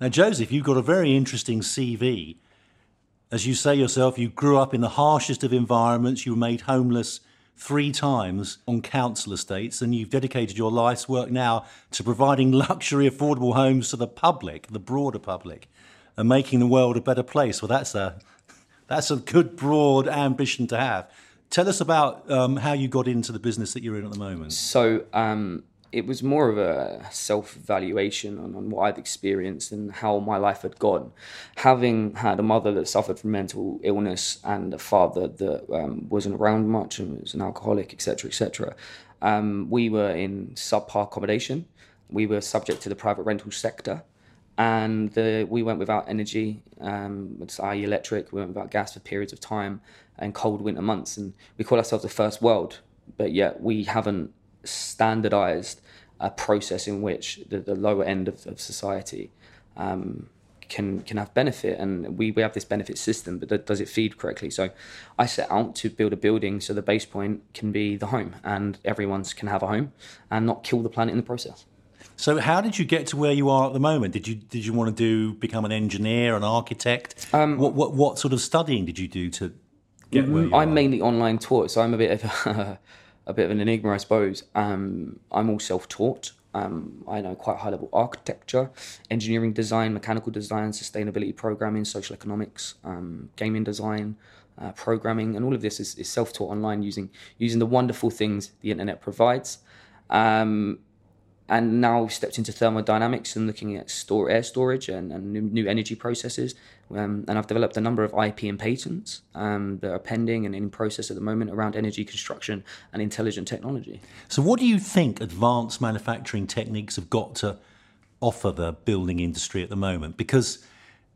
Now, Joseph, you've got a very interesting CV. As you say yourself, you grew up in the harshest of environments, you were made homeless three times on council estates, and you've dedicated your life's work now to providing luxury, affordable homes to the public, the broader public, and making the world a better place. Well, that's a that's a good broad ambition to have. Tell us about um, how you got into the business that you're in at the moment. So um, it was more of a self-evaluation on, on, what I'd experienced and how my life had gone. Having had a mother that suffered from mental illness and a father that um, wasn't around much and was an alcoholic, etc., etc., um, we were in subpar accommodation. We were subject to the private rental sector and the, we went without energy. Um, it's IE Electric. We went without gas for periods of time and cold winter months. And we call ourselves the first world, but yet we haven't standardized a process in which the, the lower end of, of society um, can can have benefit. And we, we have this benefit system, but does it feed correctly? So I set out to build a building so the base point can be the home and everyone's can have a home and not kill the planet in the process. So, how did you get to where you are at the moment? Did you did you want to do become an engineer, an architect? Um, what, what what sort of studying did you do to get where you I'm are? mainly online taught, so I'm a bit of a, a bit of an enigma, I suppose. Um, I'm all self taught. Um, I know quite high level architecture, engineering design, mechanical design, sustainability programming, social economics, um, gaming design, uh, programming, and all of this is, is self taught online using using the wonderful things the internet provides. Um, and now we've stepped into thermodynamics and looking at store air storage and, and new, new, energy processes. Um, and I've developed a number of IP and patents um, that are pending and in process at the moment around energy construction and intelligent technology. So, what do you think advanced manufacturing techniques have got to offer the building industry at the moment? Because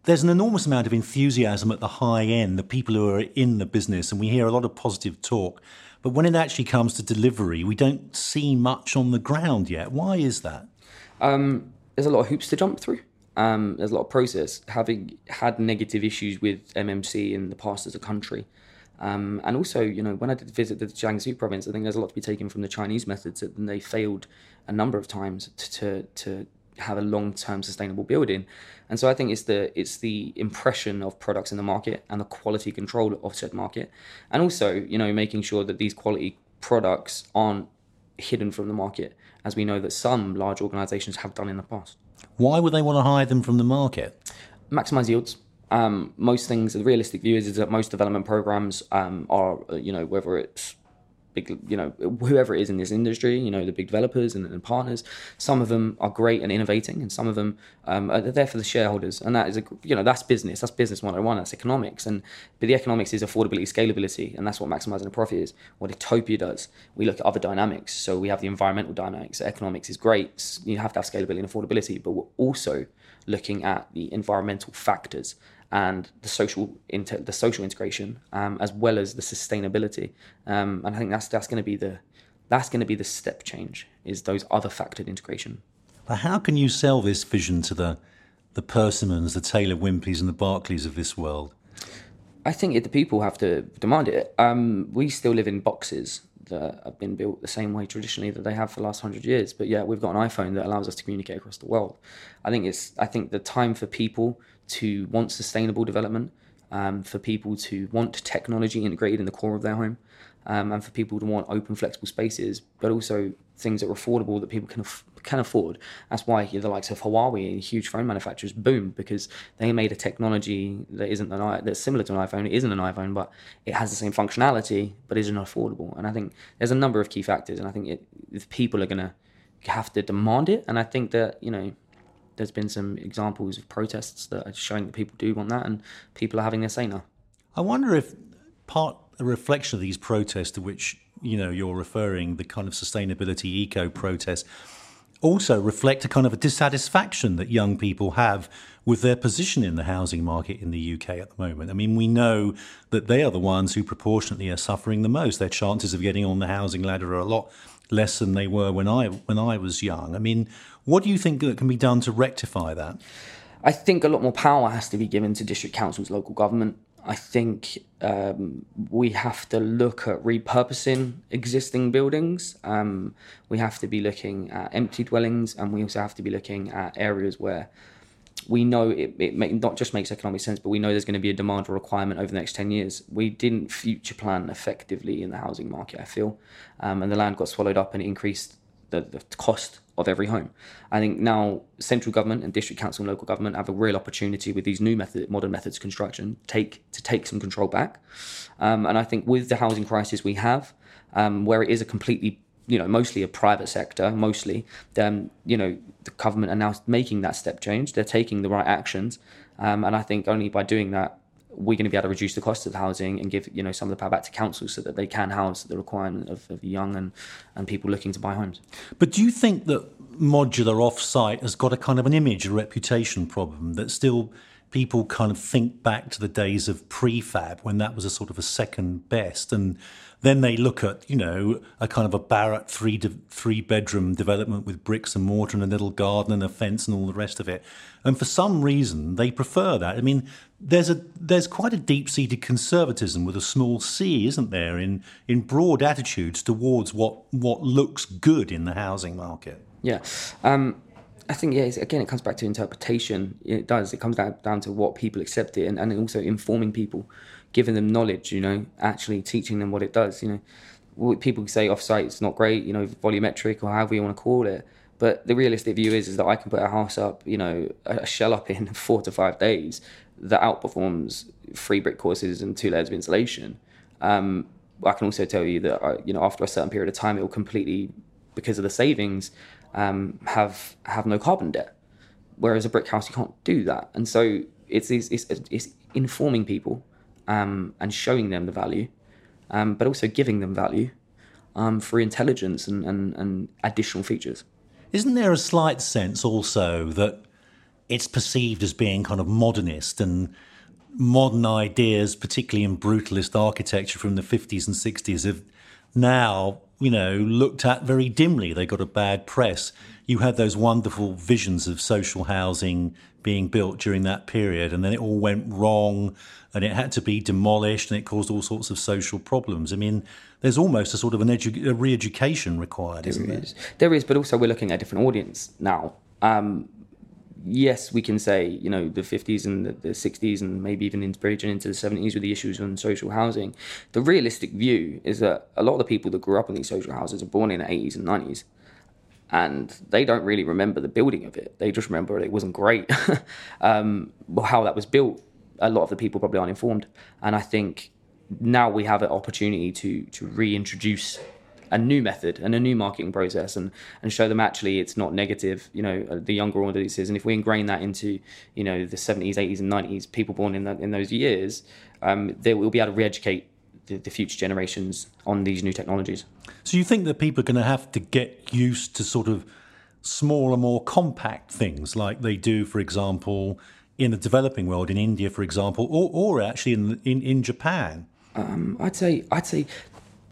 there's an enormous amount of enthusiasm at the high end, the people who are in the business, and we hear a lot of positive talk. But when it actually comes to delivery, we don't see much on the ground yet. Why is that? Um, there's a lot of hoops to jump through. Um, there's a lot of process. Having had negative issues with MMC in the past as a country, um, and also, you know, when I did visit the Jiangsu province, I think there's a lot to be taken from the Chinese methods, and they failed a number of times to to, to have a long-term sustainable building. And so I think it's the it's the impression of products in the market and the quality control of said market, and also you know making sure that these quality products aren't hidden from the market, as we know that some large organisations have done in the past. Why would they want to hide them from the market? Maximize yields. Um, most things, the realistic view is, is that most development programs um, are, you know, whether it's big, you know, whoever it is in this industry, you know, the big developers and, and partners. Some of them are great and innovating, and some of them um, are there for the shareholders. And that is, a, you know, that's business. That's business 101. That's economics. And but the economics is affordability, scalability, and that's what maximizing the profit is. What Etopia does, we look at other dynamics. So we have the environmental dynamics. Economics is great. You have to have scalability and affordability, but we're also looking at the environmental factors and the social inter- the social integration um, as well as the sustainability. Um, and I think that's that's going to be the that's going to be the step change is those other factored integration. But how can you sell this vision to the the Persimmons, the Taylor Wimpeys, and the Berkeleys of this world? I think the people have to demand it. Um, we still live in boxes that have been built the same way traditionally that they have for the last hundred years. But yeah, we've got an iPhone that allows us to communicate across the world. I think it's I think the time for people to want sustainable development, um, for people to want technology integrated in the core of their home, um, and for people to want open, flexible spaces, but also things that are affordable that people can af- can afford. That's why the likes of Huawei, huge phone manufacturers, boom because they made a technology that isn't an that's similar to an iPhone. It isn't an iPhone, but it has the same functionality, but isn't affordable. And I think there's a number of key factors, and I think it, people are gonna have to demand it, and I think that you know there's been some examples of protests that are showing that people do want that, and people are having their say now. I wonder if part a reflection of these protests to which you know you're referring, the kind of sustainability eco protests, also reflect a kind of a dissatisfaction that young people have with their position in the housing market in the UK at the moment. I mean, we know that they are the ones who proportionately are suffering the most. Their chances of getting on the housing ladder are a lot less than they were when I when I was young. I mean, what do you think that can be done to rectify that? I think a lot more power has to be given to district councils, local government. I think um, we have to look at repurposing existing buildings. Um, we have to be looking at empty dwellings, and we also have to be looking at areas where we know it, it not just makes economic sense, but we know there's going to be a demand or requirement over the next 10 years. We didn't future plan effectively in the housing market, I feel. Um, and the land got swallowed up and increased the, the cost of every home. I think now central government and district council and local government have a real opportunity with these new method, modern methods of construction take to take some control back. Um, and I think with the housing crisis we have, um, where it is a completely you know, mostly a private sector, mostly, um, you know, the government are now making that step change. They're taking the right actions. Um, and I think only by doing that, we're going to be able to reduce the cost of housing and give, you know, some of the power back to councils so that they can house the requirement of, of young and, and people looking to buy homes. But do you think that modular offsite has got a kind of an image, a reputation problem that still people kind of think back to the days of prefab when that was a sort of a second best and then they look at, you know, a kind of a Barratt three de- three bedroom development with bricks and mortar and a little garden and a fence and all the rest of it. And for some reason, they prefer that. I mean, there's a there's quite a deep seated conservatism with a small c, isn't there, in in broad attitudes towards what what looks good in the housing market. Yeah. Um, I think yeah. Again, it comes back to interpretation. It does. It comes down, down to what people accept it, and, and also informing people giving them knowledge, you know, actually teaching them what it does. You know, people say offsite is not great, you know, volumetric or however you want to call it. But the realistic view is is that I can put a house up, you know, a shell up in four to five days that outperforms three brick courses and two layers of insulation. Um, I can also tell you that I, you know after a certain period of time, it will completely, because of the savings, um, have have no carbon debt. Whereas a brick house, you can't do that, and so it's it's, it's, it's informing people um, and showing them the value, um, but also giving them value um, for intelligence and, and, and additional features. Isn't there a slight sense also that it's perceived as being kind of modernist and modern ideas, particularly in brutalist architecture from the 50s and 60s, have now, you know, looked at very dimly. They got a bad press. You had those wonderful visions of social housing being built during that period, and then it all went wrong, and it had to be demolished, and it caused all sorts of social problems. I mean, there's almost a sort of an edu- a re-education required, isn't there? Is. There is, but also we're looking at a different audience now. Um, yes, we can say you know the 50s and the, the 60s and maybe even into into the 70s with the issues on social housing. The realistic view is that a lot of the people that grew up in these social houses are born in the 80s and 90s and they don't really remember the building of it. They just remember it wasn't great. um, how that was built, a lot of the people probably aren't informed. And I think now we have an opportunity to to reintroduce a new method and a new marketing process and and show them actually it's not negative you know uh, the younger audiences and if we ingrain that into you know the 70s 80s and 90s people born in that in those years um, they will be able to re-educate the, the future generations on these new technologies. So you think that people are going to have to get used to sort of smaller, more compact things like they do, for example, in the developing world, in India, for example, or, or actually in, in, in Japan? Um, I'd say I'd say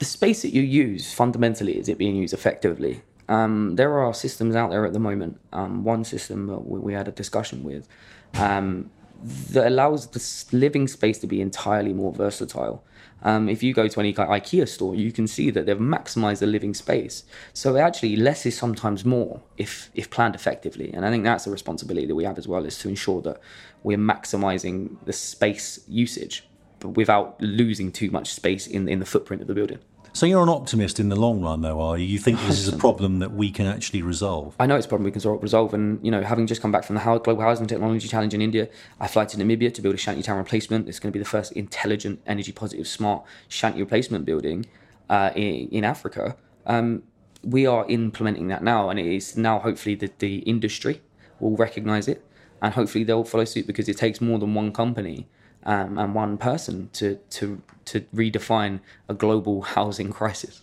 the space that you use fundamentally is it being used effectively. Um, there are systems out there at the moment. Um, one system that we, we, had a discussion with um, that allows the living space to be entirely more versatile. Um, if you go to any IKEA store, you can see that they've maximized the living space. So actually, less is sometimes more if if planned effectively. And I think that's a responsibility that we have as well, is to ensure that we're maximizing the space usage, but without losing too much space in in the footprint of the building. So you're an optimist in the long run, though, are you? You think this is a problem that we can actually resolve? I know it's a problem we can resolve, and you know, having just come back from the Global Housing Technology Challenge in India, I fly to Namibia to build a shanty town replacement. It's going to be the first intelligent, energy positive, smart shanty replacement building uh, in, in, Africa. Um, we are implementing that now, and it is now hopefully that the industry will recognise it, and hopefully they'll follow suit because it takes more than one company um, and one person to, to, to redefine a global housing crisis.